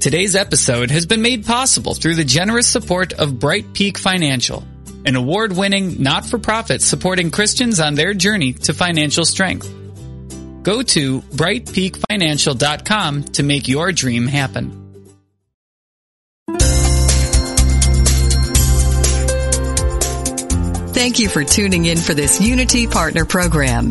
Today's episode has been made possible through the generous support of Bright Peak Financial, an award winning not for profit supporting Christians on their journey to financial strength. Go to brightpeakfinancial.com to make your dream happen. Thank you for tuning in for this Unity Partner Program.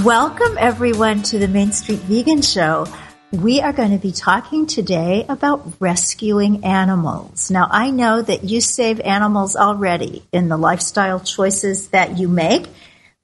Welcome everyone to the Main Street Vegan Show. We are going to be talking today about rescuing animals. Now, I know that you save animals already in the lifestyle choices that you make,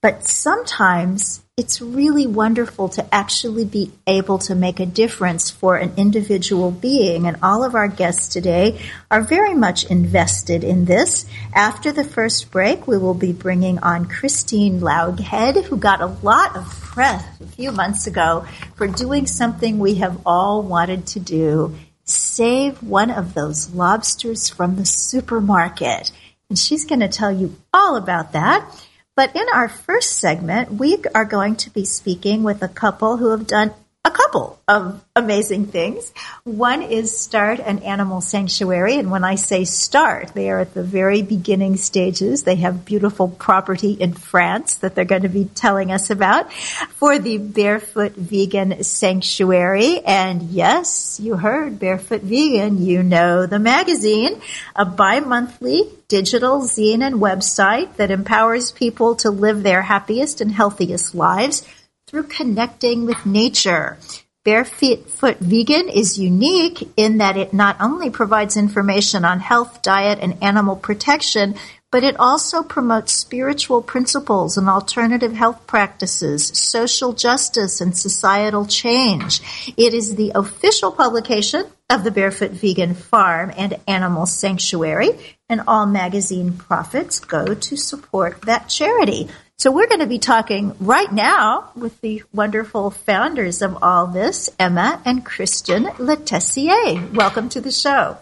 but sometimes it's really wonderful to actually be able to make a difference for an individual being. And all of our guests today are very much invested in this. After the first break, we will be bringing on Christine Loughead, who got a lot of press a few months ago for doing something we have all wanted to do save one of those lobsters from the supermarket. And she's going to tell you all about that. But in our first segment, we are going to be speaking with a couple who have done a couple of amazing things. One is start an animal sanctuary. And when I say start, they are at the very beginning stages. They have beautiful property in France that they're going to be telling us about for the Barefoot Vegan Sanctuary. And yes, you heard Barefoot Vegan. You know the magazine, a bi-monthly digital zine and website that empowers people to live their happiest and healthiest lives through connecting with nature. Barefoot Vegan is unique in that it not only provides information on health, diet, and animal protection, but it also promotes spiritual principles and alternative health practices, social justice, and societal change. It is the official publication of the Barefoot Vegan Farm and Animal Sanctuary, and all magazine profits go to support that charity. So we're going to be talking right now with the wonderful founders of all this, Emma and Christian Letessier. Welcome to the show.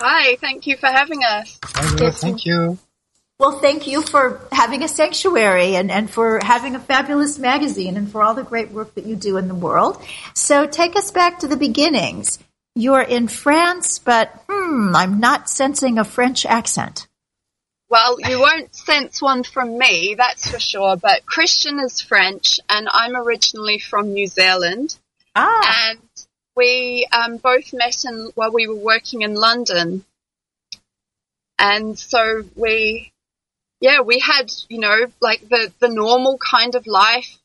Hi, thank you for having us. Hi, thank you. Well, thank you for having a sanctuary and, and for having a fabulous magazine and for all the great work that you do in the world. So take us back to the beginnings. You're in France, but hmm, I'm not sensing a French accent. Well, you won't sense one from me, that's for sure, but Christian is French and I'm originally from New Zealand. Ah. And we um, both met in, while we were working in London. And so we, yeah, we had, you know, like the, the normal kind of life.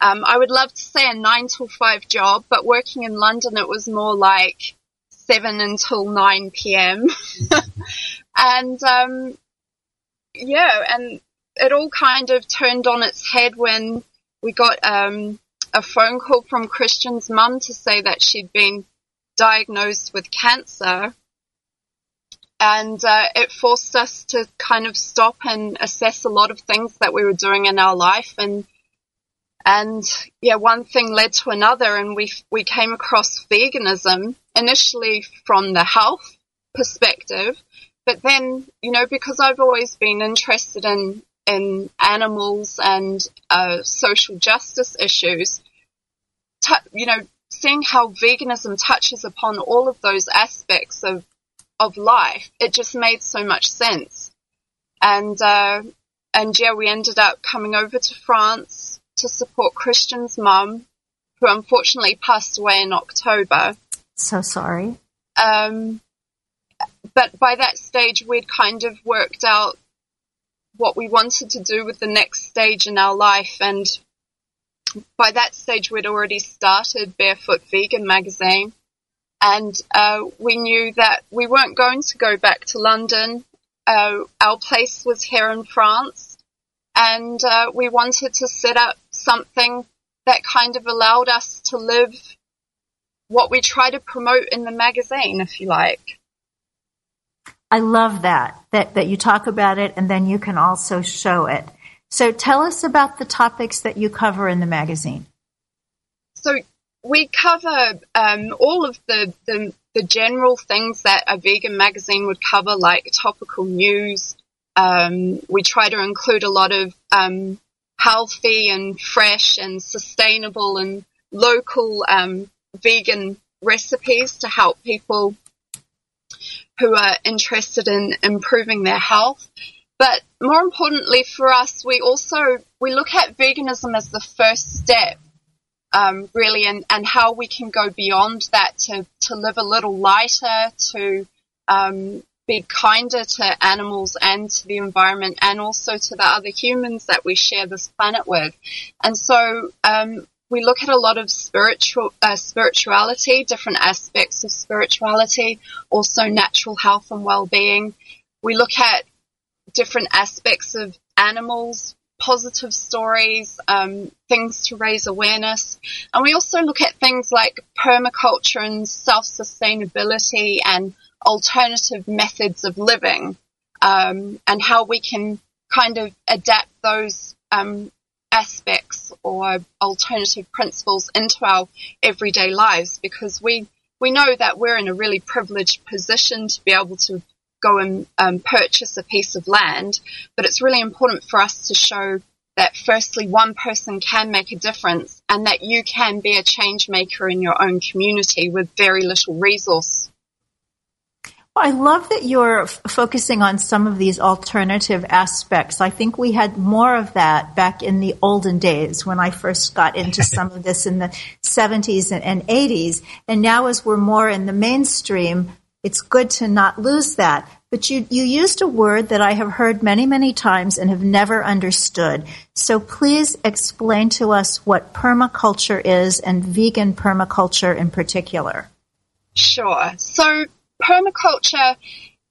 Um, I would love to say a nine to five job, but working in London, it was more like 7 until 9 p.m. and, um, yeah, and it all kind of turned on its head when we got, um, a phone call from Christian's mum to say that she'd been diagnosed with cancer. And uh, it forced us to kind of stop and assess a lot of things that we were doing in our life. And and yeah, one thing led to another, and we we came across veganism initially from the health perspective, but then you know because I've always been interested in in animals and uh, social justice issues, t- you know, seeing how veganism touches upon all of those aspects of of life, it just made so much sense. And uh, and yeah, we ended up coming over to France to support Christian's mum, who unfortunately passed away in October. So sorry. Um, but by that stage, we'd kind of worked out what we wanted to do with the next stage in our life, and by that stage, we'd already started Barefoot Vegan magazine, and uh, we knew that we weren't going to go back to London. Uh, our place was here in France, and uh, we wanted to set up something that kind of allowed us to live what we try to promote in the magazine, if you like. I love that, that, that you talk about it and then you can also show it. So tell us about the topics that you cover in the magazine. So we cover um, all of the, the, the general things that a vegan magazine would cover, like topical news. Um, we try to include a lot of um, healthy and fresh and sustainable and local um, vegan recipes to help people who are interested in improving their health. But more importantly for us, we also we look at veganism as the first step, um, really, and, and how we can go beyond that to, to live a little lighter, to um, be kinder to animals and to the environment, and also to the other humans that we share this planet with. And so um, we look at a lot of spiritual uh, spirituality, different aspects of spirituality, also natural health and well-being. We look at different aspects of animals, positive stories, um, things to raise awareness. And we also look at things like permaculture and self-sustainability and alternative methods of living, um, and how we can kind of adapt those um, aspects or alternative principles into our everyday lives because we we know that we're in a really privileged position to be able to go and um, purchase a piece of land, but it's really important for us to show that firstly, one person can make a difference and that you can be a change maker in your own community with very little resource. Well, I love that you're f- focusing on some of these alternative aspects. I think we had more of that back in the olden days when I first got into some of this in the 70s and, and 80s. And now as we're more in the mainstream, it's good to not lose that. But you, you used a word that I have heard many, many times and have never understood. So please explain to us what permaculture is and vegan permaculture in particular. Sure. So permaculture,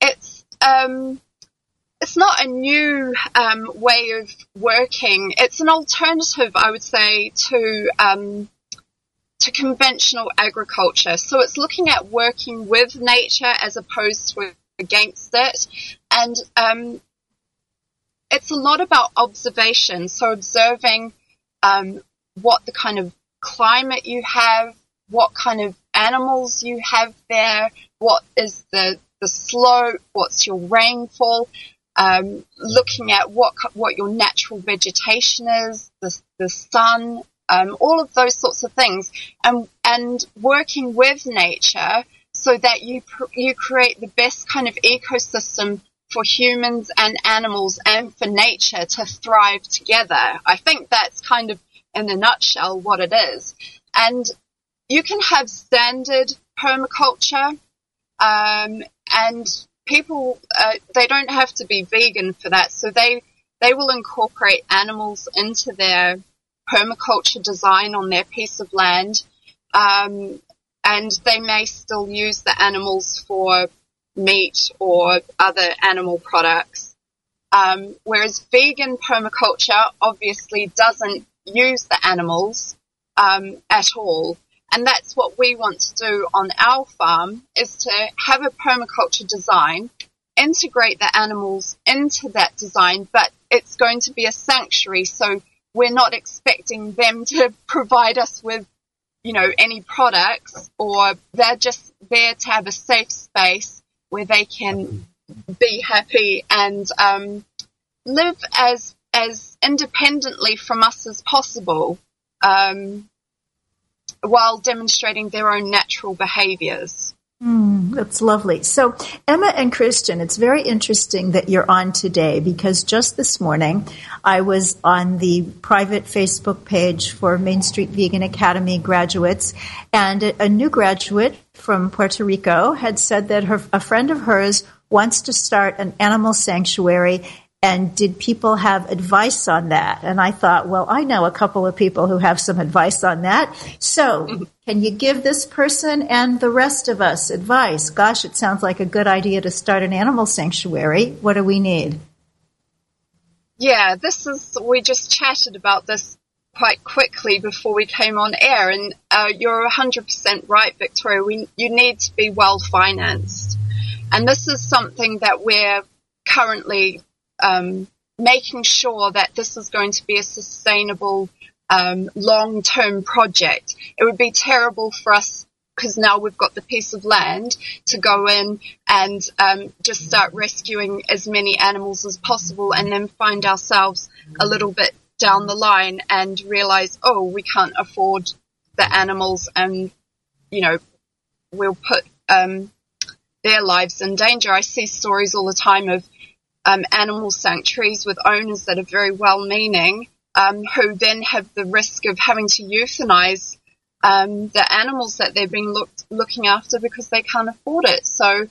it's, um, it's not a new um, way of working. It's an alternative, I would say, to um, to conventional agriculture. So it's looking at working with nature as opposed to against it, and um, it's a lot about observation. So observing um, what the kind of climate you have, what kind of animals you have there, what is the the slope, what's your rainfall, um, looking at what what your natural vegetation is, the the sun, um, all of those sorts of things, and and working with nature so that you pr- you create the best kind of ecosystem for humans and animals and for nature to thrive together. I think that's kind of in a nutshell what it is. And you can have standard permaculture, um, and people uh, they don't have to be vegan for that. So they they will incorporate animals into their permaculture design on their piece of land. Um, and they may still use the animals for meat or other animal products. Um, whereas vegan permaculture obviously doesn't use the animals um, at all. And that's what we want to do on our farm is to have a permaculture design, integrate the animals into that design, but it's going to be a sanctuary. So we're not expecting them to provide us with, you know, any products or they're just there to have a safe space where they can be happy and, um, live as, as independently from us as possible. Um, while demonstrating their own natural behaviors. Mm, that's lovely. So, Emma and Christian, it's very interesting that you're on today because just this morning I was on the private Facebook page for Main Street Vegan Academy graduates, and a new graduate from Puerto Rico had said that her, a friend of hers wants to start an animal sanctuary and did people have advice on that? And I thought, well, I know a couple of people who have some advice on that. So, can you give this person and the rest of us advice? Gosh, it sounds like a good idea to start an animal sanctuary. What do we need? Yeah, this is, we just chatted about this quite quickly before we came on air, and uh, you're 100% right, Victoria. We, you need to be well financed. And this is something that we're currently um, making sure that this is going to be a sustainable um, long-term project. It would be terrible for us because now we've got the piece of land to go in and um, just start rescuing as many animals as possible and then find ourselves a little bit down the line and realize, oh, we can't afford the animals and, you know, we'll put um, their lives in danger. I see stories all the time of um, animal sanctuaries with owners that are very well meaning, um, who then have the risk of having to euthanize um, the animals that they've been looked, looking after because they can't afford it. So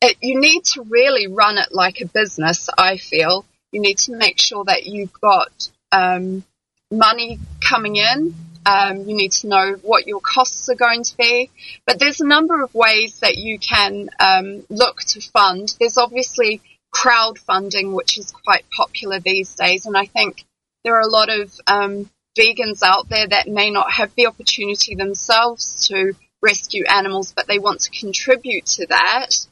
it, you need to really run it like a business, I feel. You need to make sure that you've got um, money coming in. Um, you need to know what your costs are going to be. But there's a number of ways that you can um, look to fund. There's obviously crowdfunding, which is quite popular these days. And I think there are a lot of um, vegans out there that may not have the opportunity themselves to rescue animals, but they want to contribute to that.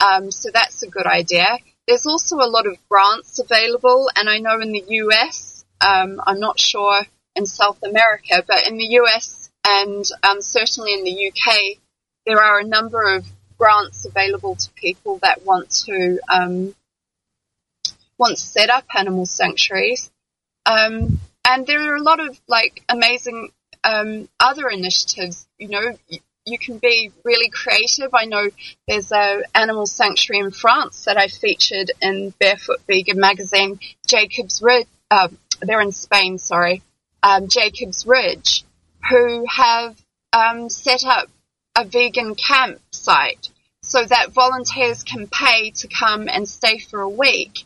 Um, so that's a good idea. There's also a lot of grants available, and I know in the US, um, I'm not sure in South America, but in the US and um, certainly in the UK, there are a number of grants available to people that want to um, once set up animal sanctuaries. Um, and there are a lot of like amazing um, other initiatives. You know, you, you can be really creative. I know there's a animal sanctuary in France that I featured in Barefoot Vegan magazine, Jacob's Ridge. Uh, they're in Spain, sorry, um, Jacob's Ridge, who have um, set up a vegan campsite so that volunteers can pay to come and stay for a week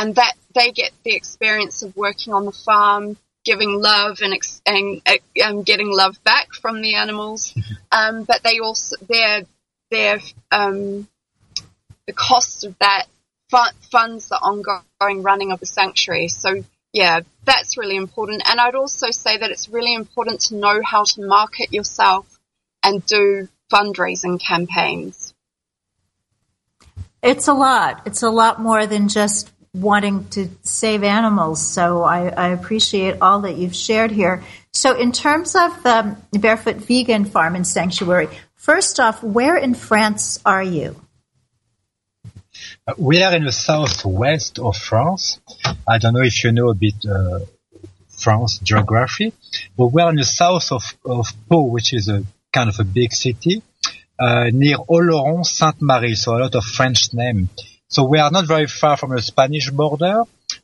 and that they get the experience of working on the farm, giving love and, and um, getting love back from the animals. Um, but they also their their um, the cost of that funds the ongoing running of the sanctuary. So yeah, that's really important. And I'd also say that it's really important to know how to market yourself and do fundraising campaigns. It's a lot. It's a lot more than just wanting to save animals. So I, I, appreciate all that you've shared here. So in terms of the Barefoot Vegan Farm and Sanctuary, first off, where in France are you? Uh, we are in the southwest of France. I don't know if you know a bit uh, France geography, but we're in the south of, of Pau, which is a kind of a big city, uh, near Oloron, Sainte-Marie, so a lot of French name. So we are not very far from the Spanish border.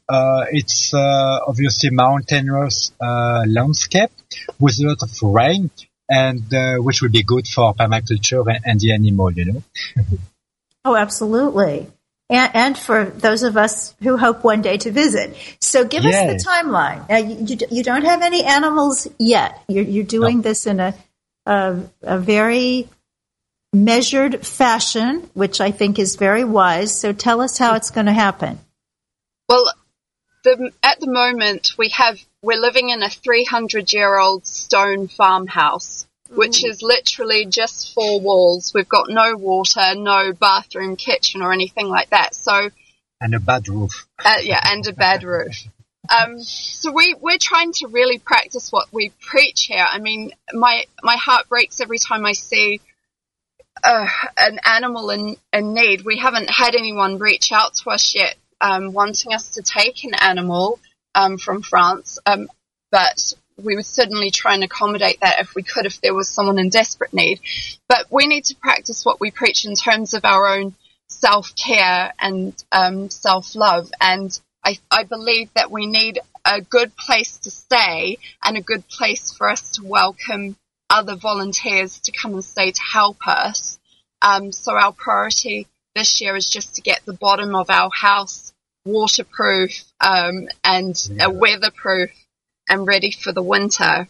Uh, it's uh, obviously mountainous uh, landscape with a lot of rain, and uh, which would be good for permaculture and, and the animal, you know. oh, absolutely. And, and, for those of us who hope one day to visit. So give us the timeline. Now, you, you, you, don't have any animals yet. You're, you're doing no. this in a, a, a very measured fashion, which I think is very wise. So tell us how it's going to happen. Well, the, at the moment we have we're living in a 300 year old stone farmhouse, which is literally just four walls. We've got no water, no bathroom, kitchen, or anything like that. So and a bad roof. Uh, yeah, and a bad roof. Um, so we we're trying to really practice what we preach here. I mean, my my heart breaks every time I see uh, an animal in, in need. We haven't had anyone reach out to us yet, um, wanting us to take an animal um, from France, um, but we would certainly try and accommodate that if we could, if there was someone in desperate need. But we need to practice what we preach in terms of our own self care and um, self love and I, I believe that we need a good place to stay and a good place for us to welcome other volunteers to come and stay to help us. Um, so our priority this year is just to get the bottom of our house waterproof um, and yeah. weatherproof and ready for the winter.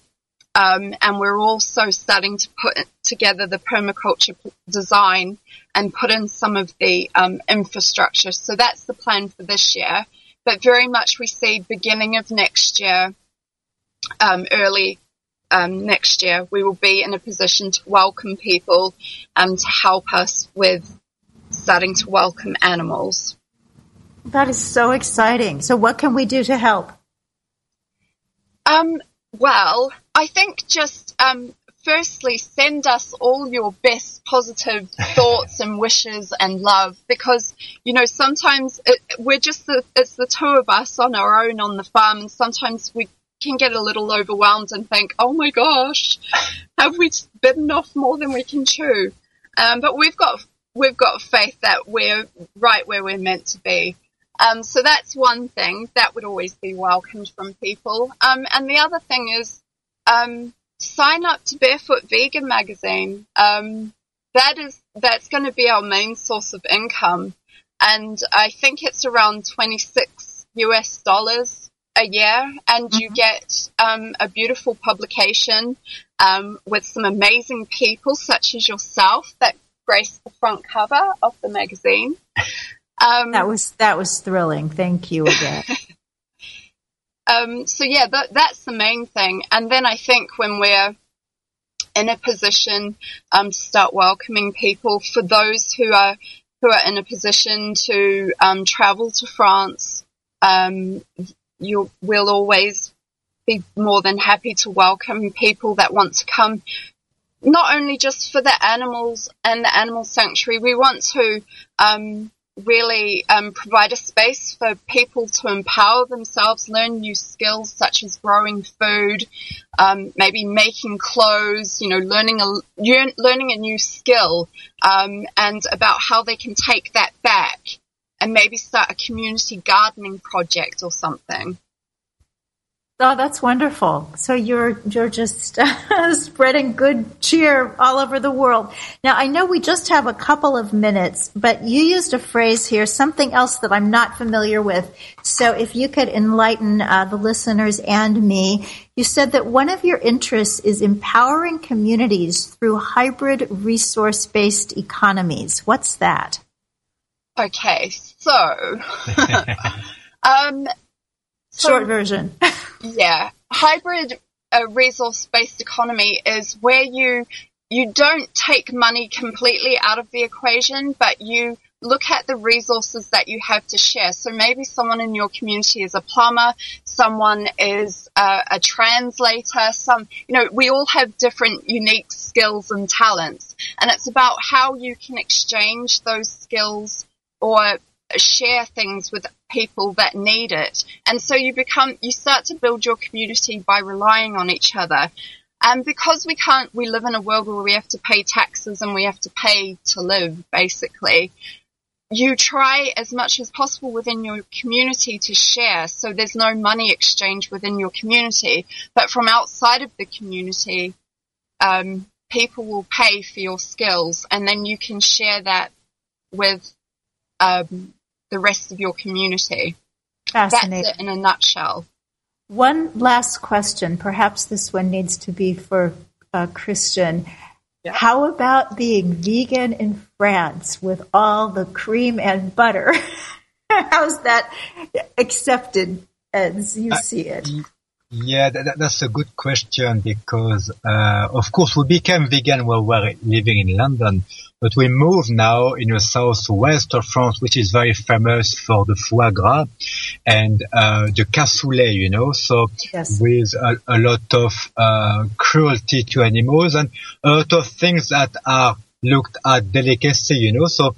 Um, and we're also starting to put together the permaculture design and put in some of the um, infrastructure. So that's the plan for this year but very much we see beginning of next year, um, early um, next year, we will be in a position to welcome people and to help us with starting to welcome animals. That is so exciting. So, what can we do to help? Um, well, I think just um, firstly, send us all your best positive thoughts and wishes and love because, you know, sometimes it, we're just the, it's the two of us on our own on the farm and sometimes we can get a little overwhelmed and think, oh my gosh, have we bitten off more than we can chew? Um, but we've got, we've got faith that we're right where we're meant to be. Um, so that's one thing that would always be welcomed from people. Um, and the other thing is, um, sign up to Barefoot Vegan magazine. Um, that is that's going to be our main source of income, and I think it's around twenty six US dollars a year, and mm-hmm. you get um, a beautiful publication um, with some amazing people such as yourself that grace the front cover of the magazine. Um, that was that was thrilling. Thank you again. Um, so yeah, that, that's the main thing. And then I think when we're in a position um, to start welcoming people, for those who are who are in a position to um, travel to France, um, you will always be more than happy to welcome people that want to come. Not only just for the animals and the animal sanctuary, we want to um, really um, provide a space for people to empower themselves, learn new skills such as growing food, um, maybe making clothes, you know, learning a learning a new skill, um, and about how they can take that back and maybe start a community gardening project or something. Oh, that's wonderful. So you're you're just spreading good cheer all over the world. Now, I know we just have a couple of minutes, but you used a phrase here, something else that I'm not familiar with. So if you could enlighten uh, the listeners and me, you said that one of your interests is empowering communities through hybrid resource-based economies. What's that? Okay, so um, Short version. yeah. Hybrid uh, resource based economy is where you you don't take money completely out of the equation, but you look at the resources that you have to share. So maybe someone in your community is a plumber, someone is a, a, translator, some, you know, we all have different unique skills and talents. And it's about how you can exchange those skills or share things with people that need it. And so you become, you start to build your community by relying on each other. And because we can't, we live in a world where we have to pay taxes and we have to pay to live, basically. You try as much as possible within your community to share. So there's no money exchange within your community. But from outside of the community, um, people will pay for your skills and then you can share that with um, the rest of your community. Fascinating. That's it in a nutshell. One last question. Perhaps this one needs to be for uh, Christian. How about being vegan in France with all the cream and butter? How's that accepted as you see it? Yeah, that, that's a good question because, uh, of course, we became vegan while we were living in London, but we move now in the southwest of France, which is very famous for the foie gras and uh, the cassoulet, you know, so yes. with a, a, lot of uh, cruelty to animals and a lot of things that are looked at delicacy, you know, so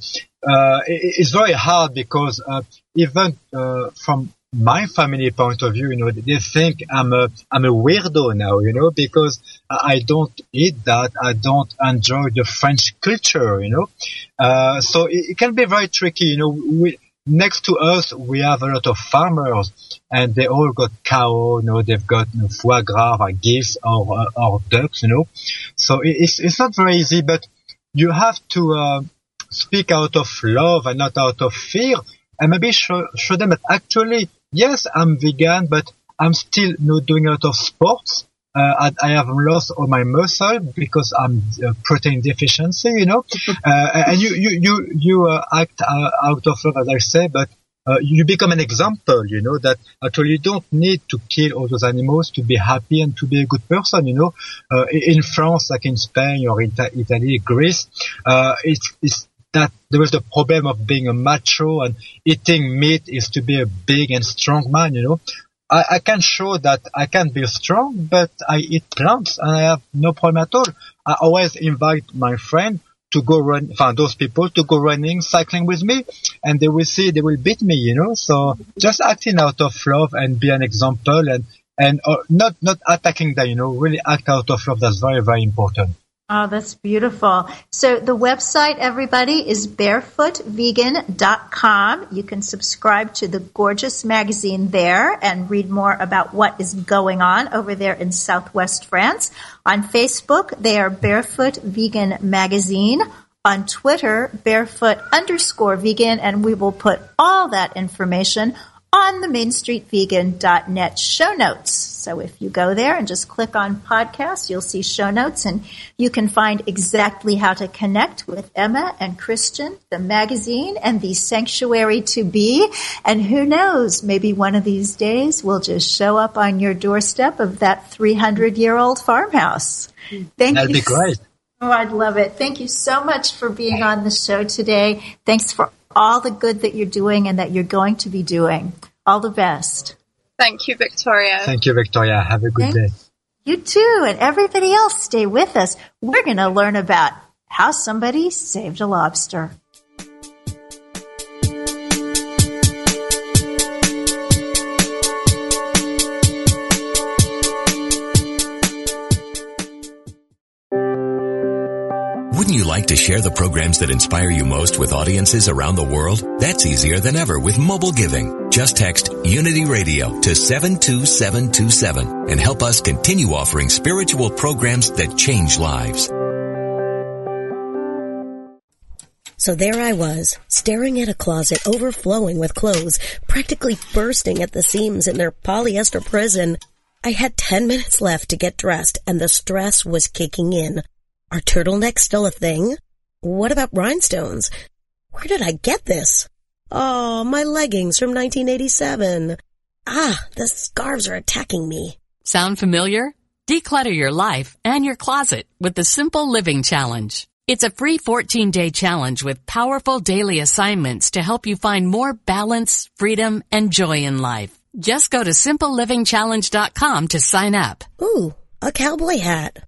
uh, it, it's very hard because uh, even uh, from my family point of view, you know, they think I'm a, I'm a weirdo now, you know, because I don't eat that. I don't enjoy the French culture, you know. Uh, so it, it, can be very tricky, you know. We, next to us, we have a lot of farmers and they all got cow, you know, they've got you know, foie gras, like geese or, uh, or ducks, you know. So it, it's, it's not very easy, but you have to, uh, speak out of love and not out of fear and maybe show, show them that actually yes, I'm vegan, but I'm still not doing a lot of sports. Uh, I, I, have lost all my muscle because I'm uh, protein deficiency, you know. uh, and you you you you uh, act uh, out of love, as I say, but uh, you become an example, you know, that actually you don't need to kill all those animals to be happy and to be a good person, you know. in France, like in Spain or in Italy, Greece, it's, it's that there was the problem of being a macho and eating meat is to be a big and strong man, you know. I, I can show that I can be strong, but I eat plants and I have no problem at all. I always invite my friend to go run, find those people to go running, cycling with me, and they will see they will beat me, you know. So just acting out of love and be an example and and uh, not not attacking them, you know. Really act out of love. That's very very important. Oh, that's beautiful. So the website, everybody, is barefootvegan.com. You can subscribe to the gorgeous magazine there and read more about what is going on over there in Southwest France. On Facebook, they are Barefoot Vegan Magazine. On Twitter, barefoot underscore vegan, and we will put all that information on the mainstreetvegan.net show notes. So if you go there and just click on podcast, you'll see show notes and you can find exactly how to connect with Emma and Christian, the magazine and the sanctuary to be. And who knows, maybe one of these days we'll just show up on your doorstep of that 300 year old farmhouse. Thank That'd you. be great. Oh, I'd love it. Thank you so much for being on the show today. Thanks for all the good that you're doing and that you're going to be doing. All the best. Thank you, Victoria. Thank you, Victoria. Have a good day. You too, and everybody else stay with us. We're going to learn about how somebody saved a lobster. Wouldn't you like to share the programs that inspire you most with audiences around the world? That's easier than ever with mobile giving. Just text Unity Radio to 72727 and help us continue offering spiritual programs that change lives. So there I was, staring at a closet overflowing with clothes, practically bursting at the seams in their polyester prison. I had 10 minutes left to get dressed and the stress was kicking in. Are turtlenecks still a thing? What about rhinestones? Where did I get this? Oh, my leggings from 1987. Ah, the scarves are attacking me. Sound familiar? Declutter your life and your closet with the Simple Living Challenge. It's a free 14 day challenge with powerful daily assignments to help you find more balance, freedom, and joy in life. Just go to simplelivingchallenge.com to sign up. Ooh, a cowboy hat.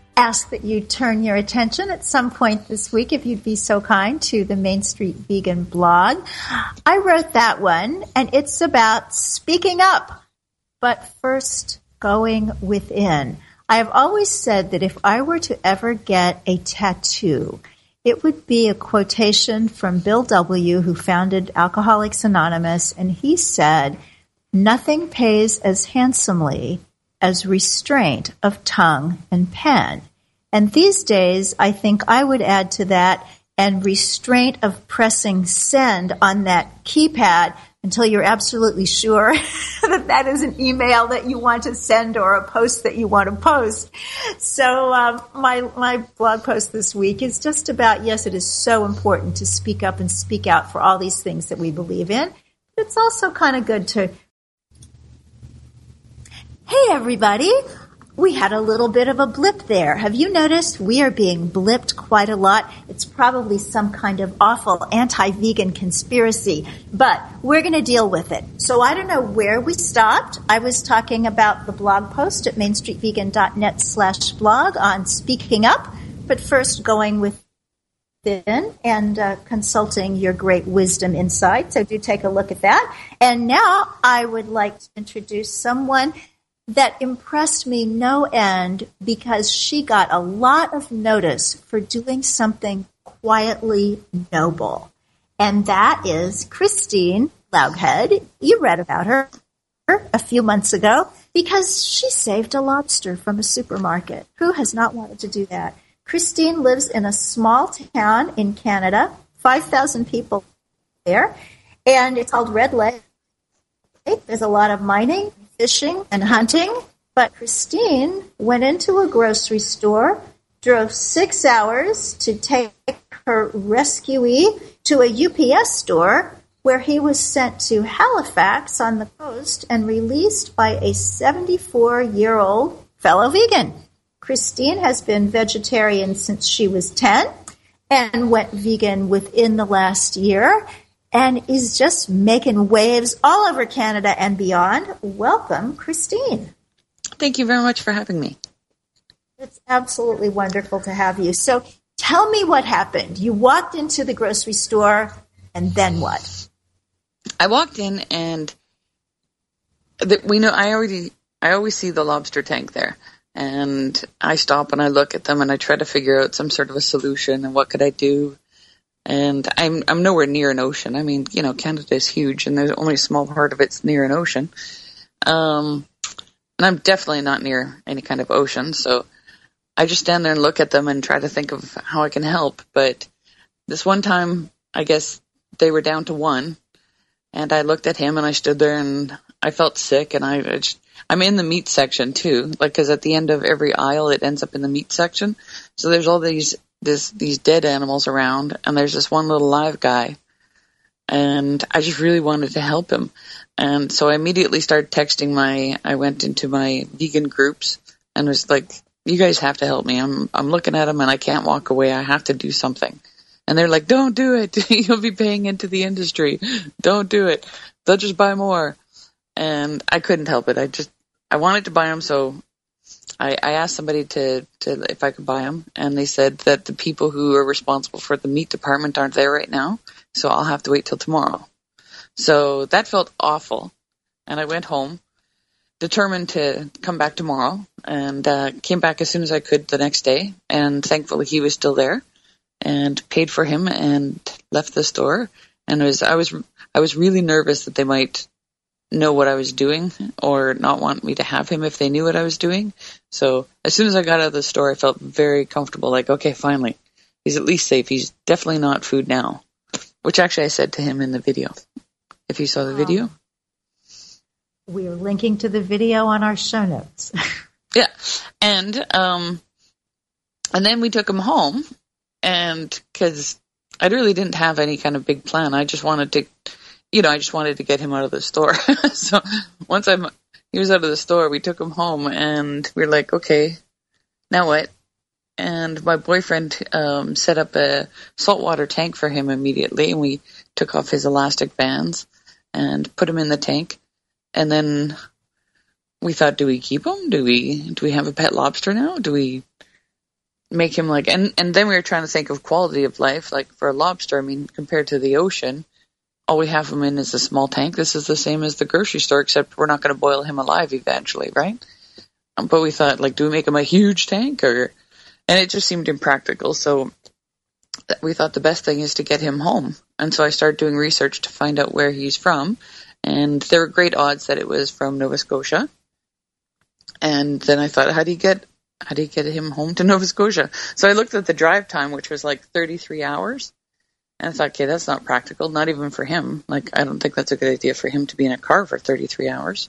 ask that you turn your attention at some point this week, if you'd be so kind, to the Main Street Vegan blog. I wrote that one, and it's about speaking up, but first going within. I have always said that if I were to ever get a tattoo, it would be a quotation from Bill W., who founded Alcoholics Anonymous, and he said, Nothing pays as handsomely as restraint of tongue and pen. And these days, I think I would add to that and restraint of pressing send on that keypad until you're absolutely sure that that is an email that you want to send or a post that you want to post. So um, my my blog post this week is just about yes, it is so important to speak up and speak out for all these things that we believe in. But it's also kind of good to Hey everybody! We had a little bit of a blip there. Have you noticed we are being blipped quite a lot? It's probably some kind of awful anti-vegan conspiracy, but we're going to deal with it. So I don't know where we stopped. I was talking about the blog post at mainstreetvegan.net slash blog on speaking up, but first going with in and uh, consulting your great wisdom insight. So do take a look at that. And now I would like to introduce someone that impressed me no end because she got a lot of notice for doing something quietly noble. And that is Christine Loughead. You read about her a few months ago because she saved a lobster from a supermarket. Who has not wanted to do that? Christine lives in a small town in Canada, 5,000 people there, and it's called Red Lake. There's a lot of mining, fishing, and hunting. But Christine went into a grocery store, drove six hours to take her rescuee to a UPS store where he was sent to Halifax on the coast and released by a 74 year old fellow vegan. Christine has been vegetarian since she was 10 and went vegan within the last year and is just making waves all over Canada and beyond. Welcome, Christine. Thank you very much for having me. It's absolutely wonderful to have you. So tell me what happened. You walked into the grocery store and then what? I walked in and the, we know I already I always see the lobster tank there and I stop and I look at them and I try to figure out some sort of a solution and what could I do and I'm I'm nowhere near an ocean. I mean, you know, Canada is huge, and there's only a small part of it's near an ocean. Um, and I'm definitely not near any kind of ocean. So I just stand there and look at them and try to think of how I can help. But this one time, I guess they were down to one, and I looked at him and I stood there and I felt sick and I, I just, I'm in the meat section too, like because at the end of every aisle it ends up in the meat section. So there's all these this these dead animals around, and there's this one little live guy, and I just really wanted to help him, and so I immediately started texting my. I went into my vegan groups and was like, "You guys have to help me. I'm I'm looking at him and I can't walk away. I have to do something." And they're like, "Don't do it. You'll be paying into the industry. Don't do it. They'll just buy more." And I couldn't help it. I just I wanted to buy them, so I, I asked somebody to, to if I could buy them, and they said that the people who are responsible for the meat department aren't there right now, so I'll have to wait till tomorrow. So that felt awful, and I went home, determined to come back tomorrow, and uh, came back as soon as I could the next day, and thankfully he was still there, and paid for him and left the store, and was I was I was really nervous that they might know what I was doing or not want me to have him if they knew what I was doing. So as soon as I got out of the store, I felt very comfortable. Like, okay, finally, he's at least safe. He's definitely not food now, which actually I said to him in the video. If you saw the video, We are linking to the video on our show notes. yeah, and um, and then we took him home, and because I really didn't have any kind of big plan, I just wanted to you know, I just wanted to get him out of the store. so once I'm, he was out of the store, we took him home and we are like, okay, now what? And my boyfriend um, set up a saltwater tank for him immediately, and we took off his elastic bands and put him in the tank. And then we thought, do we keep him? Do we do we have a pet lobster now? Do we make him like? And and then we were trying to think of quality of life, like for a lobster. I mean, compared to the ocean, all we have him in is a small tank. This is the same as the grocery store, except we're not going to boil him alive eventually, right? Um, but we thought, like, do we make him a huge tank or? And it just seemed impractical. So we thought the best thing is to get him home. And so I started doing research to find out where he's from. And there were great odds that it was from Nova Scotia. And then I thought, how do you get how do you get him home to Nova Scotia? So I looked at the drive time, which was like 33 hours. And I thought, okay, that's not practical, not even for him. Like, I don't think that's a good idea for him to be in a car for 33 hours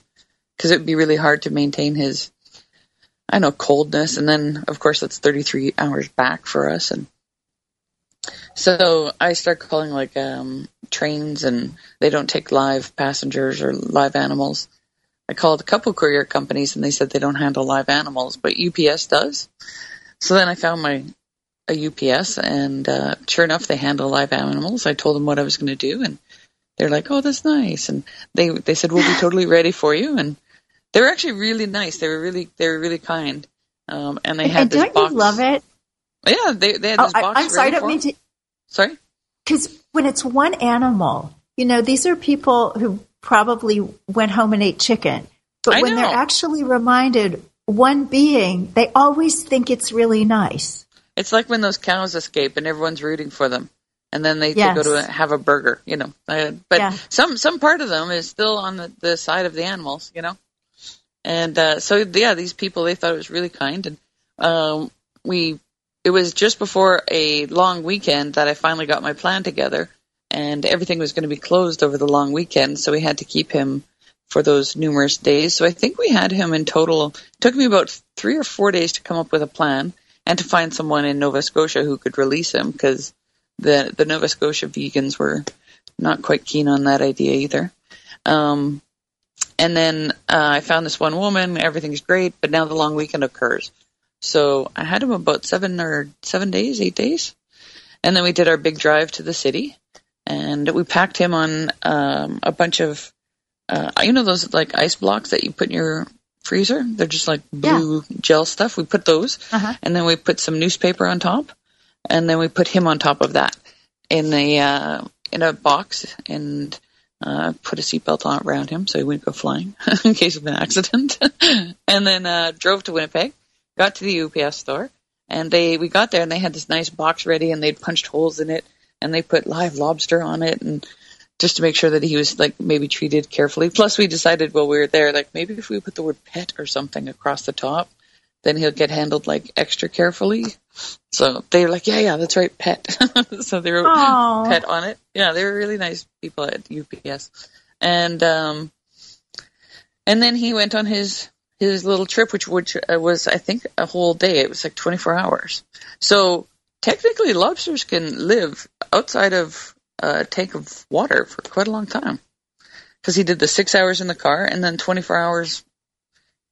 because it would be really hard to maintain his, I know, coldness. And then, of course, that's 33 hours back for us. And so I start calling like um, trains, and they don't take live passengers or live animals. I called a couple courier companies, and they said they don't handle live animals, but UPS does. So then I found my a UPS, and uh, sure enough, they handle live animals. I told them what I was going to do, and they're like, "Oh, that's nice." And they they said, "We'll be totally ready for you." And they were actually really nice. They were really they were really kind. Um, and they had and this don't box. you love it? Yeah, they they had Oh, this I, box. I'm sorry, I don't mean to. Sorry. Because when it's one animal, you know, these are people who probably went home and ate chicken. But I when they're actually reminded one being, they always think it's really nice. It's like when those cows escape and everyone's rooting for them, and then they, Yes. they go to have a burger, you know. Uh, but Yeah. some some part of them is still on the, the side of the animals, you know. And uh, so yeah, these people they thought it was really kind, and um, we it was just before a long weekend that I finally got my plan together, and everything was going to be closed over the long weekend, so we had to keep him for those numerous days. So I think we had him in total. It took me about three or four days to come up with a plan and to find someone in Nova Scotia who could release him because the the Nova Scotia vegans were not quite keen on that idea either. Um, and then uh, I found this one woman. Everything's great, but now the long weekend occurs. So I had him about seven or seven days, eight days, and then we did our big drive to the city, and we packed him on um, a bunch of, uh, you know, those like ice blocks that you put in your freezer. They're just like blue gel stuff. We put those, Uh-huh. and then we put some newspaper on top, and then we put him on top of that in the uh, in a box and uh, put a seatbelt on around him so he wouldn't go flying in case of an accident. and then uh, drove to Winnipeg, got to the UPS store, and they we got there and they had this nice box ready and they'd punched holes in it and they put live lobster on it and just to make sure that he was like maybe treated carefully. Plus we decided while we were there like maybe if we put the word pet or something across the top then he'll get handled like extra carefully. So they were like, yeah, yeah, that's right, pet. so they were Aw. pet on it. Yeah, they were really nice people at UPS. And um, and then he went on his his little trip, which which uh, was I think a whole day. It was like 24 hours. So technically, lobsters can live outside of a tank of water for quite a long time. Because he did the six hours in the car and then 24 hours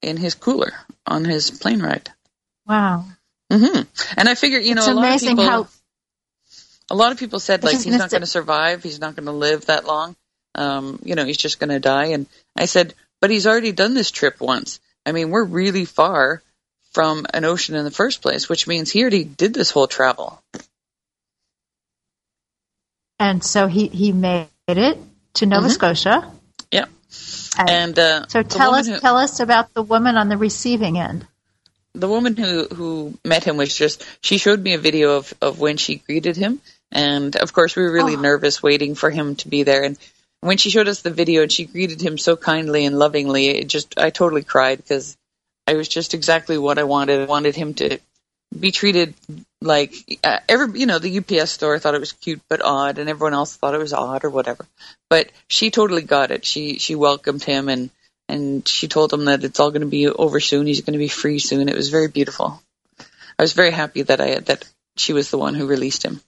in his cooler on his plane ride. Wow. Mm-hmm. And I figure, you know, it's a lot of people, how a lot of people said like he's not going to survive. He's not going to live that long. Um, you know, he's just going to die. And I said, but he's already done this trip once. I mean, we're really far from an ocean in the first place, which means he already did this whole travel. And so he he made it to Nova Mhm. Scotia. Yeah. And, And uh, so tell us who- tell us about the woman on the receiving end. the woman who who met him was just she showed me a video of of when she greeted him and of course we were really Oh. nervous waiting for him to be there and when she showed us the video and she greeted him so kindly and lovingly it just I totally cried because I was just exactly what I wanted I wanted him to be treated like uh, every you know the UPS store thought it was cute but odd and everyone else thought it was odd or whatever but she totally got it she she welcomed him and and she told him that it's all going to be over soon. He's going to be free soon. It was very beautiful. I was very happy that I that she was the one who released him.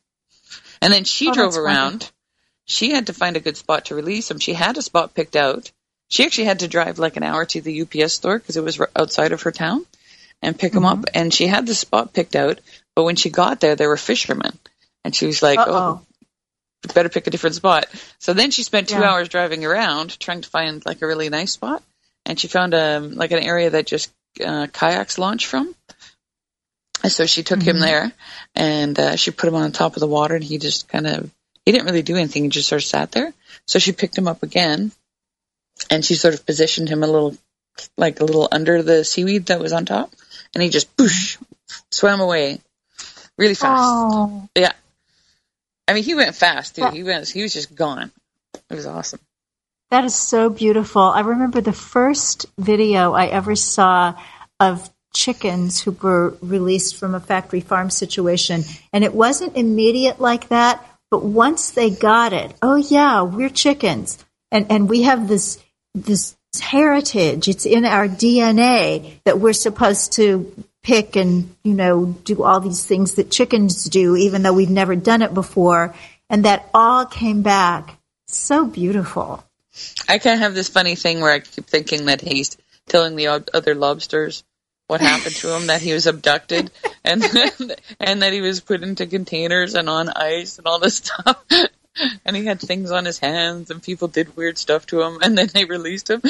And then she Oh, drove around. She had to find a good spot to release him. She had a spot picked out. She actually had to drive like an hour to the UPS store because it was r- outside of her town and pick him up. And she had the spot picked out. But when she got there, there were fishermen, and she was like, Uh-oh. "Oh, better pick a different spot. So then she spent two Yeah. hours driving around trying to find like a really nice spot, and she found um like an area that just uh, kayaks launch from. And so she took him Mhm. there, and uh, she put him on the top of the water, and he just kind of he didn't really do anything. He just sort of sat there. So she picked him up again, and she sort of positioned him a little like a little under the seaweed that was on top, and he just boosh swam away really fast. Oh, Yeah. I mean, he went fast too. Yeah. He went. He was just gone. It was awesome. that is so beautiful. I remember the first video I ever saw of chickens who were released from a factory farm situation, and it wasn't immediate like that. But once they got it, oh yeah, we're chickens, and and we have this this heritage. It's in our DNA that we're supposed to pick and you know do all these things that chickens do, even though we've never done it before. And that all came back so beautiful. I kind of have this funny thing where I keep thinking that he's telling the other lobsters what happened to him, that he was abducted, and and that he was put into containers and on ice and all this stuff. And he had things on his hands, and people did weird stuff to him, and then they released him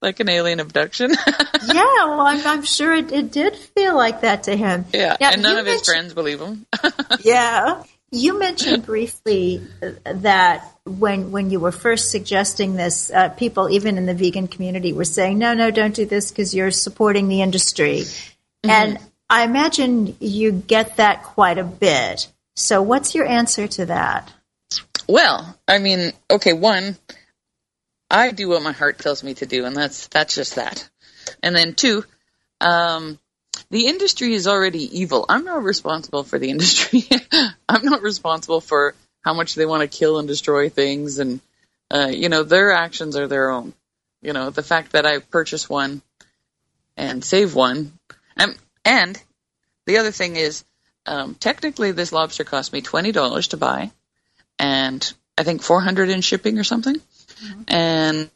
like an alien abduction. yeah, well, I'm, I'm sure it, it did feel like that to him. yeah, and none of his friends believe him. Yeah. You mentioned briefly that when when you were first suggesting this, uh, people even in the vegan community were saying, "No, no, don't do this because you're supporting the industry." And I imagine you get that quite a bit. So, what's your answer to that? Well, I mean, okay, one, I do what my heart tells me to do, and that's that's just that. And then two, um, the industry is already evil. I'm not responsible for the industry. I'm not responsible for how much they want to kill and destroy things, and uh, you know, their actions are their own. You know, the fact that I purchase one and save one, and and the other thing is, um, technically, this lobster cost me twenty dollars to buy and I think 400 in shipping or something. And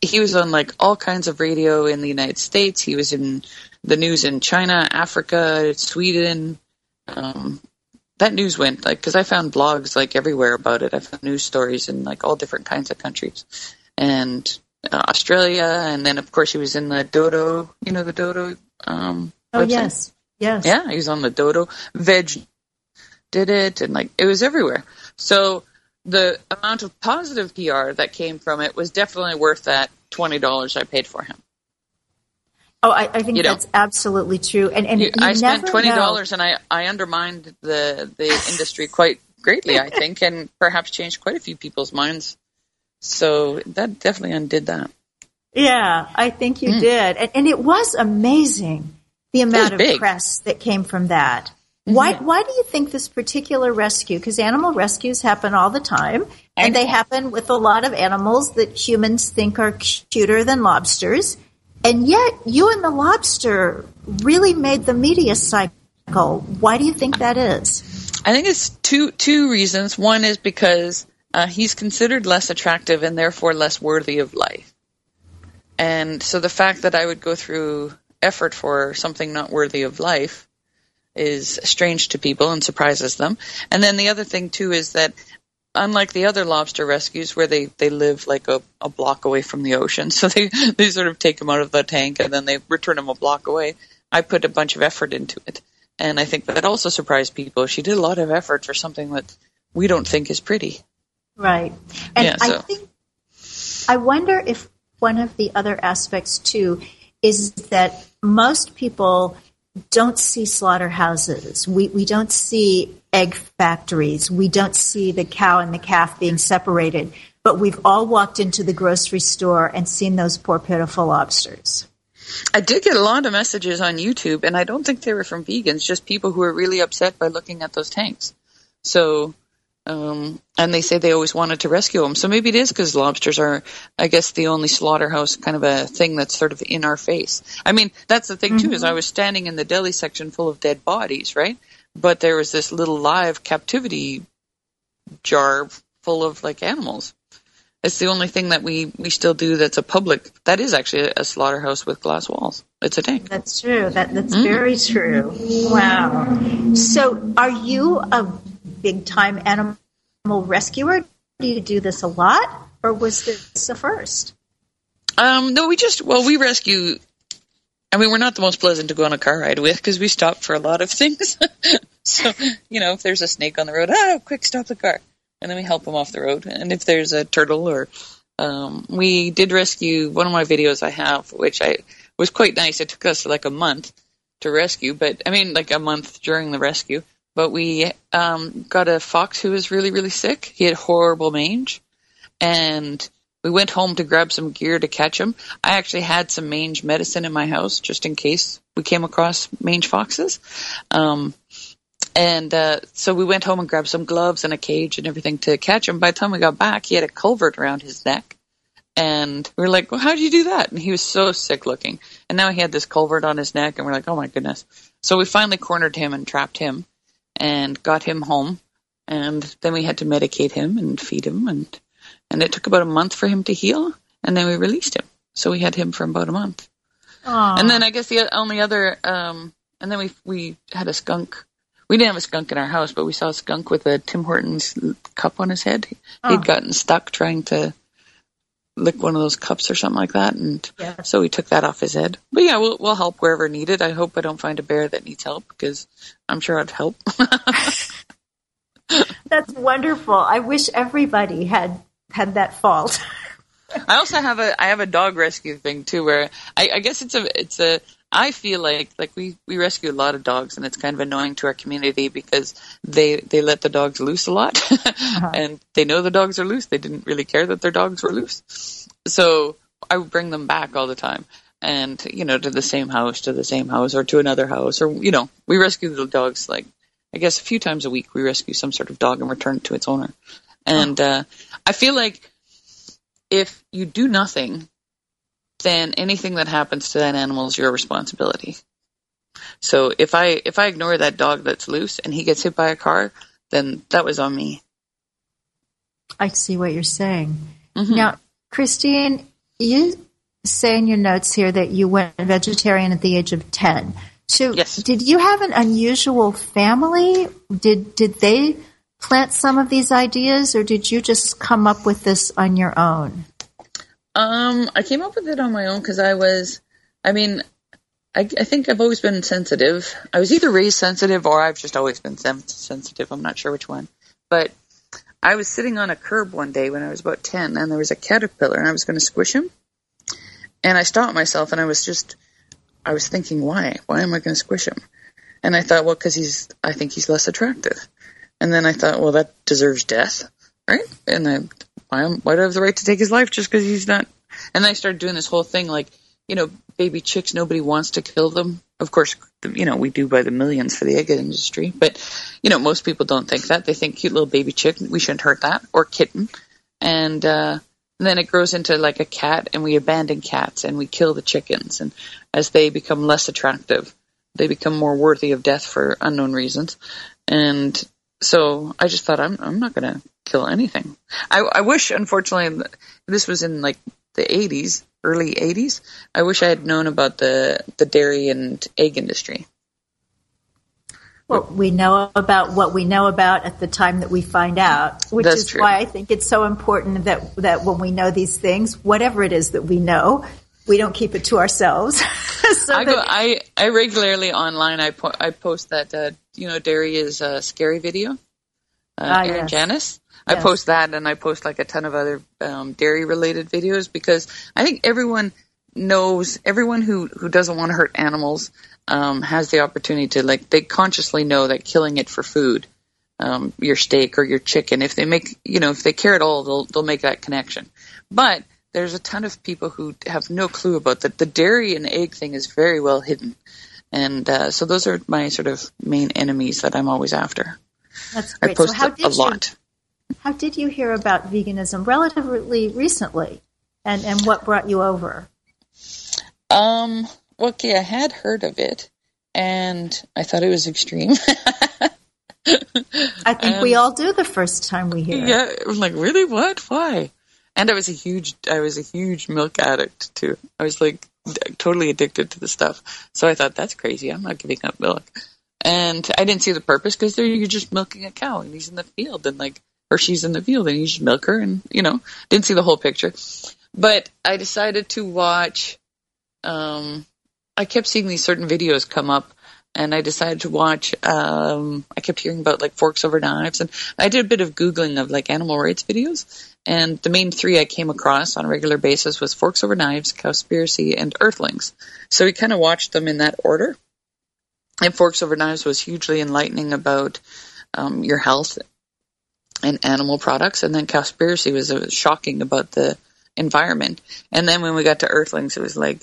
he was on like all kinds of radio in the United States. He was in the news in China, Africa, Sweden. Um, that news went like because I found blogs like everywhere about it. I found news stories in like all different kinds of countries and uh, Australia, and then of course he was in the Dodo. You know the Dodo. Um, Oh, website? yes. Yes. Yeah, he was on the Dodo. Veg did it, and like it was everywhere. So the amount of positive PR that came from it was definitely worth that twenty dollars I paid for him. Oh, I, I think You know. that's absolutely true. And, and You- you I spent twenty know. dollars, and I I undermined the the industry quite greatly, I think, and perhaps changed quite a few people's minds. So that definitely undid that. Yeah, I think you Mm. did. And, and it was amazing the amount of press that came from that. Why, Mm-hmm. why do you think this particular rescue, because animal rescues happen all the time, and they happen with a lot of animals that humans think are cuter than lobsters, and yet you and the lobster really made the media cycle. Why do you think that is? I think it's two two reasons. One is because uh, he's considered less attractive and therefore less worthy of life. And so the fact that I would go through effort for something not worthy of life is strange to people and surprises them. And then the other thing too is that unlike the other lobster rescues where they, they live like a, a block away from the ocean, so they, they sort of take them out of the tank and then they return them a block away. I put a bunch of effort into it. And I think that also surprised people. She did a lot of effort for something that we don't think is pretty. Right. And Yeah, I so- think, I wonder if one of the other aspects too is that most people don't see slaughterhouses. We, we don't see egg factories. We don't see the cow and the calf being separated. But we've all walked into the grocery store and seen those poor, pitiful lobsters. I did get a lot of messages on YouTube, and I don't think they were from vegans, just people who were really upset by looking at those tanks. So, um, and they say they always wanted to rescue them. So maybe it is because lobsters are, I guess, the only slaughterhouse kind of a thing that's sort of in our face. I mean, that's the thing too, is I was standing in the deli section full of dead bodies, right? But there was this little live captivity jar full of like animals. It's the only thing that we, we still do that's a public, that is actually a, a slaughterhouse with glass walls. It's a tank. That's true. That that's very true. Wow. So, are you a big time animal rescuer? Do you do this a lot, or was this a first? Um, no, we just, well, we rescue, I mean, we're not the most pleasant to go on a car ride with because we stop for a lot of things. so, you know, if there's a snake on the road, ah, quick, stop the car. And then we help them off the road. And if there's a turtle or, um, we did rescue one of my videos I have, which I was quite nice. It took us like a month to rescue, but I mean, like a month during the rescue. But we um, got a fox who was really, really sick. He had horrible mange, and we went home to grab some gear to catch him. I actually had some mange medicine in my house just in case we came across mange foxes. Um, and uh, so we went home and grabbed some gloves and a cage and everything to catch him. By the time we got back, he had a culvert around his neck. And we were like, well, how did you do that? And he was so sick looking. And now he had this culvert on his neck, and we're like, oh my goodness. So we finally cornered him and trapped him and got him home. And then we had to medicate him and feed him. And, and it took about a month for him to heal. And then we released him. So we had him for about a month. And then I guess the only other, um, and then we, we had a skunk. We didn't have a skunk in our house, but we saw a skunk with a Tim Hortons cup on his head. He'd gotten stuck trying to lick one of those cups or something like that, and Yeah. so we took that off his head. But yeah, we'll we'll help wherever needed. I hope I don't find a bear that needs help because I'm sure I'd help. That's wonderful. I wish everybody had had that fault. I also have a I have a dog rescue thing too, where I, I guess it's a it's a I feel like like we we rescue a lot of dogs, and it's kind of annoying to our community because they they let the dogs loose a lot, and they know the dogs are loose. They didn't really care that their dogs were loose, so I would bring them back all the time, and you know to the same house, to the same house, or to another house, or you know we rescue the dogs like I guess a few times a week. We rescue some sort of dog and return it to its owner, and uh, I feel like if you do nothing, then anything that happens to that animal is your responsibility. So if I if I ignore that dog that's loose and he gets hit by a car, then that was on me. I see what you're saying. Mhm. Now, Christine, you say in your notes here that you went vegetarian at the age of 10. So, Yes. did you have an unusual family? Did did they plant some of these ideas, or did you just come up with this on your own? Um, I came up with it on my own because I was, I mean, I, I think I've always been sensitive. I was either raised sensitive or I've just always been sen- sensitive. I'm not sure which one. But I was sitting on a curb one day when I was about 10 and there was a caterpillar and I was going to squish him. And I stopped myself and I was just, I was thinking, why? Why am I going to squish him? And I thought, well, because he's, I think he's less attractive. And then I thought, well, that deserves death, right? And I, why, am, why do I have the right to take his life just because he's not? And I started doing this whole thing, like, you know, baby chicks. Nobody wants to kill them. Of course, you know, we do by the millions for the egg industry, but, you know, most people don't think that. They think cute little baby chick, we shouldn't hurt that, or kitten. And, uh, and then it grows into like a cat and we abandon cats and we kill the chickens. And as they become less attractive, they become more worthy of death for unknown reasons. And so I just thought, I'm, I'm not going to kill anything. I, I wish, unfortunately, this was in like the 80s, early 80s. I wish I had known about the, the dairy and egg industry. Well, we know about what we know about at the time that we find out, which That's is true. why I think it's so important that that when we know these things, whatever it is that we know, we don't keep it to ourselves. so I go. that- I I regularly online. I po- I post that uh, you know dairy is a scary video. Uh, Ah, Erin yes. Janus. I post that, and I post like a ton of other um, dairy related videos because I think everyone knows everyone who who doesn't want to hurt animals um, has the opportunity to like they consciously know that killing it for food. Um, your steak or your chicken, if they make, you know, if they care at all, they'll they'll make that connection. But there's a ton of people who have no clue about that. The dairy and egg thing is very well hidden, and uh, so those are my sort of main enemies that I'm always after. that's great. I post so how a, did a lot. you how did you hear about veganism relatively recently, and and what brought you over? Um, well, okay, I had heard of it, and I thought it was extreme. I think we all do the first time we hear. it. yeah, I was like, really? What? Why? And I was a huge, I was a huge milk addict too. I was like totally addicted to the stuff. So I thought that's crazy. I'm not giving up milk. And I didn't see the purpose because there you're just milking a cow and he's in the field and like, or she's in the field and you just milk her and you know, didn't see the whole picture. But I decided to watch. Um, I kept seeing these certain videos come up and I decided to watch. Um, I kept hearing about like forks over knives, and I did a bit of googling of like animal rights videos. And the main three I came across on a regular basis was Forks Over Knives, Cowspiracy, and Earthlings. So we kind of watched them in that order. And Forks Over Knives was hugely enlightening about um, your health and animal products, and then Cowspiracy was uh, shocking about the environment. And then when we got to Earthlings, it was like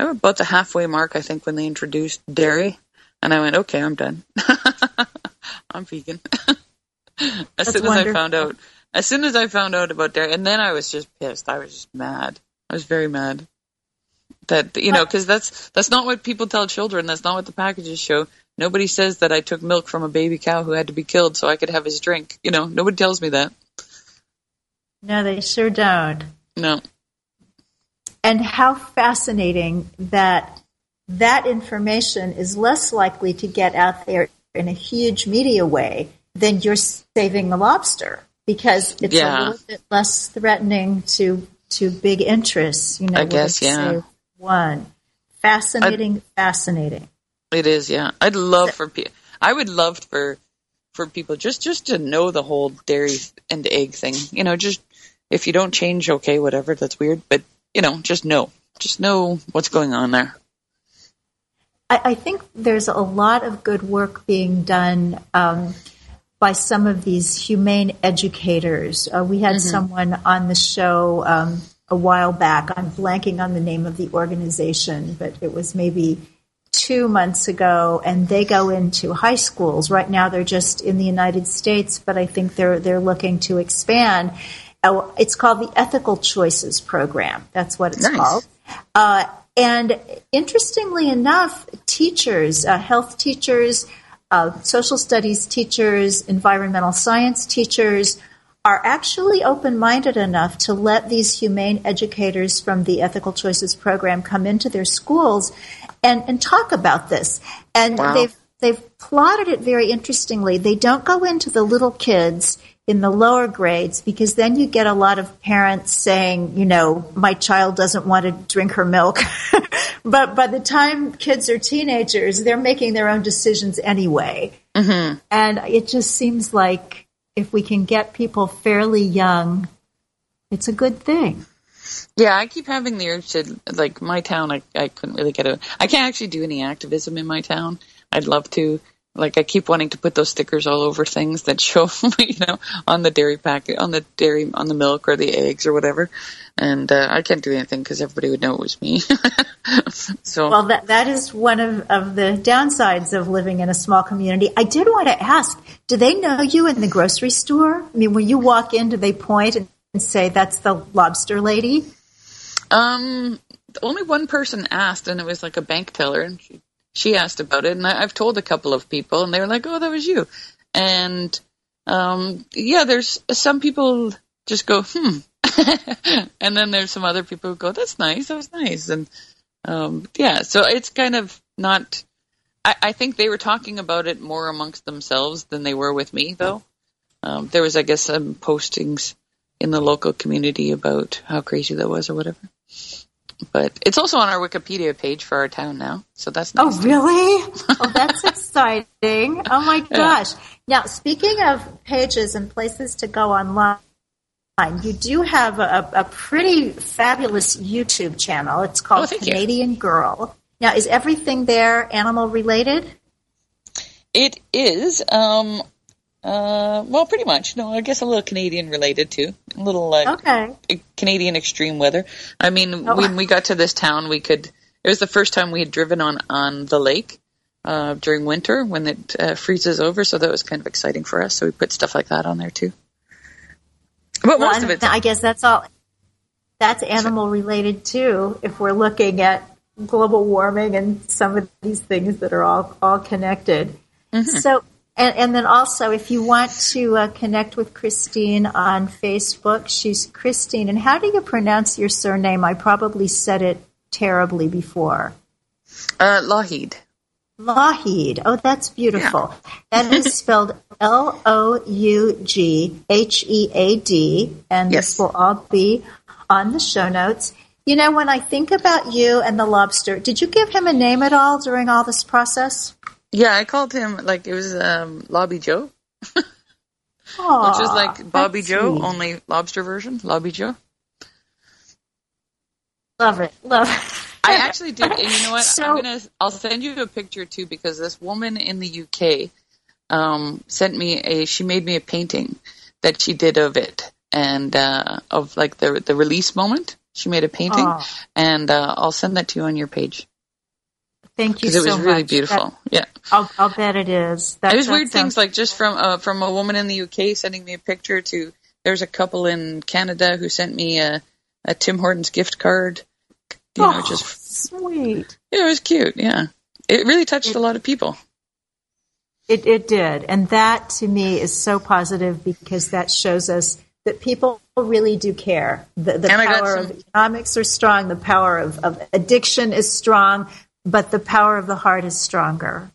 oh, about the halfway mark, I think, when they introduced dairy. And I went, okay, I'm done. I'm vegan. as That's soon as I found out, as soon as I found out about dairy, and then I was just pissed. I was just mad. I was very mad that you know because that's that's not what people tell children. That's not what the packages show. Nobody says that I took milk from a baby cow who had to be killed so I could have his drink. You know, nobody tells me that. No, they sure don't. No. and how fascinating that that information is less likely to get out there in a huge media way than you're saving the lobster because it's Yeah. a little bit less threatening to to big interests. You know, I guess, yeah. One fascinating, fascinating. It is, yeah. I'd love for people. I would love for for people just just to know the whole dairy and egg thing. You know, just if you don't change, okay, whatever. That's weird, but you know, just know, just know what's going on there. I, I think there's a lot of good work being done um, by some of these humane educators. Uh, we had someone on the show um, a while back. I'm blanking on the name of the organization, but it was maybe two months ago, and they go into high schools. Right now, they're just in the United States, but I think they're they're looking to expand. Uh, it's called the Ethical Choices Program. That's what it's Nice. called. Uh, and interestingly enough, teachers, uh, health teachers, uh, social studies teachers, environmental science teachers are actually open minded enough to let these humane educators from the Ethical Choices program come into their schools and, and talk about this. And Wow. they've they've plotted it very interestingly. They don't go into the little kids in the lower grades because then you get a lot of parents saying, you know, my child doesn't want to drink her milk. but by the time kids are teenagers, they're making their own decisions anyway. Mm-hmm. And it just seems like if we can get people fairly young, it's a good thing. Yeah, I keep having the urge to like my town. I I couldn't really get a. I can't actually do any activism in my town. I'd love to, like I keep wanting to put those stickers all over things that show, you know, on the dairy packet, on the dairy, on the milk or the eggs or whatever. And uh, I can't do anything because everybody would know it was me. so Well, that, that is one of, of the downsides of living in a small community. I did want to ask, do they know you in the grocery store? I mean, when you walk in, do they point and say, that's the lobster lady? Um, only one person asked, and it was like a bank teller, and she, she asked about it, and I, I've told a couple of people, and they were like, "Oh, that was you," and um, yeah, there's some people just go, "Hmm," and then there's some other people who go, "That's nice, that was nice," and um, yeah, so it's kind of not. I, I think they were talking about it more amongst themselves than they were with me, though. Um, there was, I guess, some postings in the local community about how crazy that was or whatever. But it's also on our Wikipedia page for our town now, so that's nice. Oh, really? oh, that's exciting. Oh my gosh. Now, speaking of pages and places to go online, you do have a, a pretty fabulous YouTube channel. It's called Oh, thank you. Canadian Girl. Now, is everything there animal related? It is, um, uh, well, pretty much. No, I guess a little Canadian related too. A little like Okay. Canadian extreme weather. I mean, Oh. when we got to this town, we could. It was the first time we had driven on on the lake uh, during winter when it uh, freezes over, so that was kind of exciting for us. So we put stuff like that on there too. But Well, most of it, I guess that's all. That's animal related too. If we're looking at global warming and some of these things that are all all connected. So, and, and then also, if you want to uh, connect with Christine on Facebook, she's Christine. And how do you pronounce your surname? I probably said it terribly before. uh, Loughead. Loughead. Oh, that's beautiful. That is spelled L O U G H E A D, and Yes. this will all be on the show notes. You know, when I think about you and the lobster, did you give him a name at all during all this process? Yeah, I called him like it was um, Lobby Joe, which is like Bobby Joe, sweet. only lobster version. Lobby Joe. Love it. Love it. I actually did, and you know what? So- I'm gonna. I'll send you a picture too because this woman in the UK um, sent me a. She made me a painting that she did of it and uh, of like the the release moment. She made a painting, and uh, I'll send that to you on your page Thank you because it so was really much. beautiful. That- yeah, I'll, I'll bet it is. That, it was that weird sounds- things like just from uh, from a woman in the UK sending me a picture to. There's a couple in Canada who sent me a, a Tim Hortons gift card. You know, Oh, just sweet. yeah, it was cute. Yeah, it really touched a lot of people. It, it did. And that to me is so positive because that shows us that people really do care. The, the And I got power some- of economics are strong, the power of, of addiction is strong, but the power of the heart is stronger.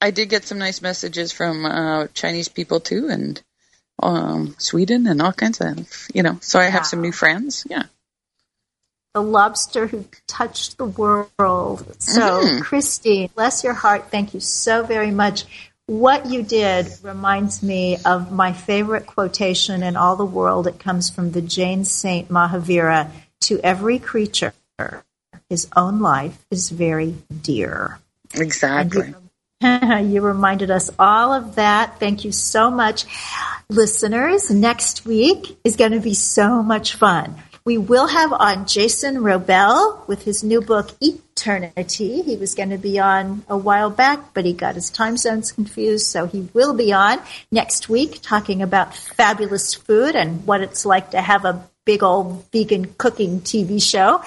I did get some nice messages from uh, Chinese people too, and um, Sweden and all kinds of, you know. So I have some new friends. Yeah. The lobster who touched the world. So, Mhm. Christine, bless your heart. Thank you so very much. What you did reminds me of my favorite quotation in all the world. It comes from the Jain saint Mahavira To every creature, his own life is very dear. Exactly. you reminded us all of that. Thank you so much. Listeners, next week is going to be so much fun. We will have on Jason Wrobel with his new book, Eaternity. He was going to be on a while back, but he got his time zones confused, so he will be on next week talking about fabulous food and what it's like to have a big old vegan cooking TV show.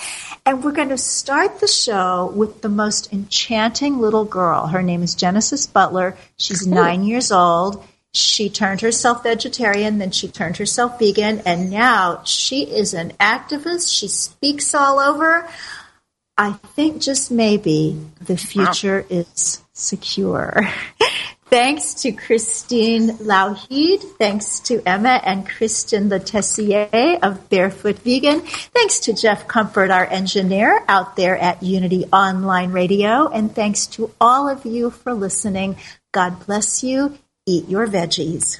And we're going to start the show with the most enchanting little girl. Her name is Genesis Butler. She's nine years old. She turned herself vegetarian, then she turned herself vegan, and now she is an activist. She speaks all over. I think just maybe the future is secure. Thanks to Christine Loughead. Thanks to Emma and Kristen Letessier of Barefoot Vegan. Thanks to Jeff Comfort, our engineer out there at Unity Online Radio. And thanks to all of you for listening. God bless you. Eat your veggies.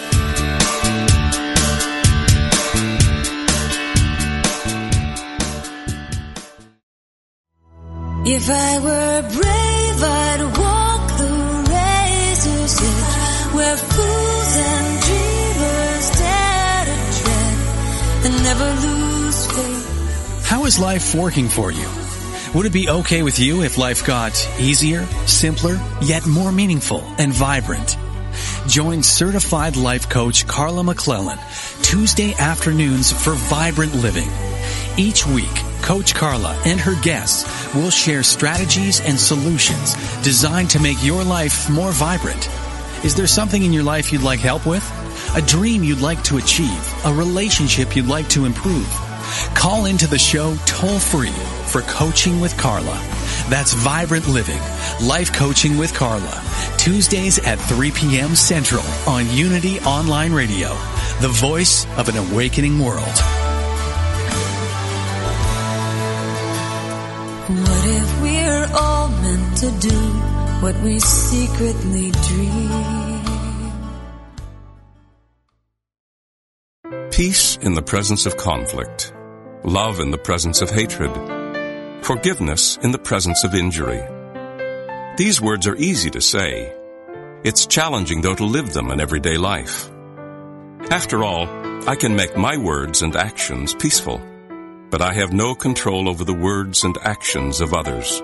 If I were brave, I'd walk the razor's edge where fools and dreamers dare to tread and never lose faith. How is life working for you? Would it be okay with you if life got easier, simpler, yet more meaningful and vibrant? Join certified life coach Carla McClellan Tuesday afternoons for Vibrant Living. Each week, Coach Carla and her guests will share strategies and solutions designed to make your life more vibrant. Is there something in your life you'd like help with? A dream you'd like to achieve? A relationship you'd like to improve? Call into the show toll free for Coaching with Carla. That's Vibrant Living, Life Coaching with Carla. Tuesdays at 3 p.m. Central on Unity Online Radio, the voice of an awakening world. What we secretly dream? Peace in the presence of conflict. Love in the presence of hatred. Forgiveness in the presence of injury. These words are easy to say. It's challenging though to live them in everyday life. After all, I can make my words and actions peaceful, but I have no control over the words and actions of others.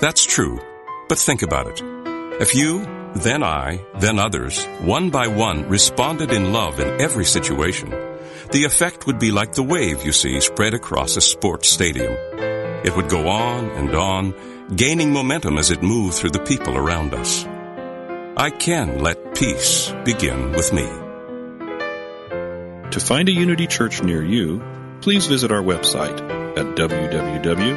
That's true, but think about it. If you, then I, then others, one by one, responded in love in every situation, the effect would be like the wave you see spread across a sports stadium. It would go on and on, gaining momentum as it moved through the people around us. I can let peace begin with me. To find a Unity Church near you, please visit our website at www.unity.org.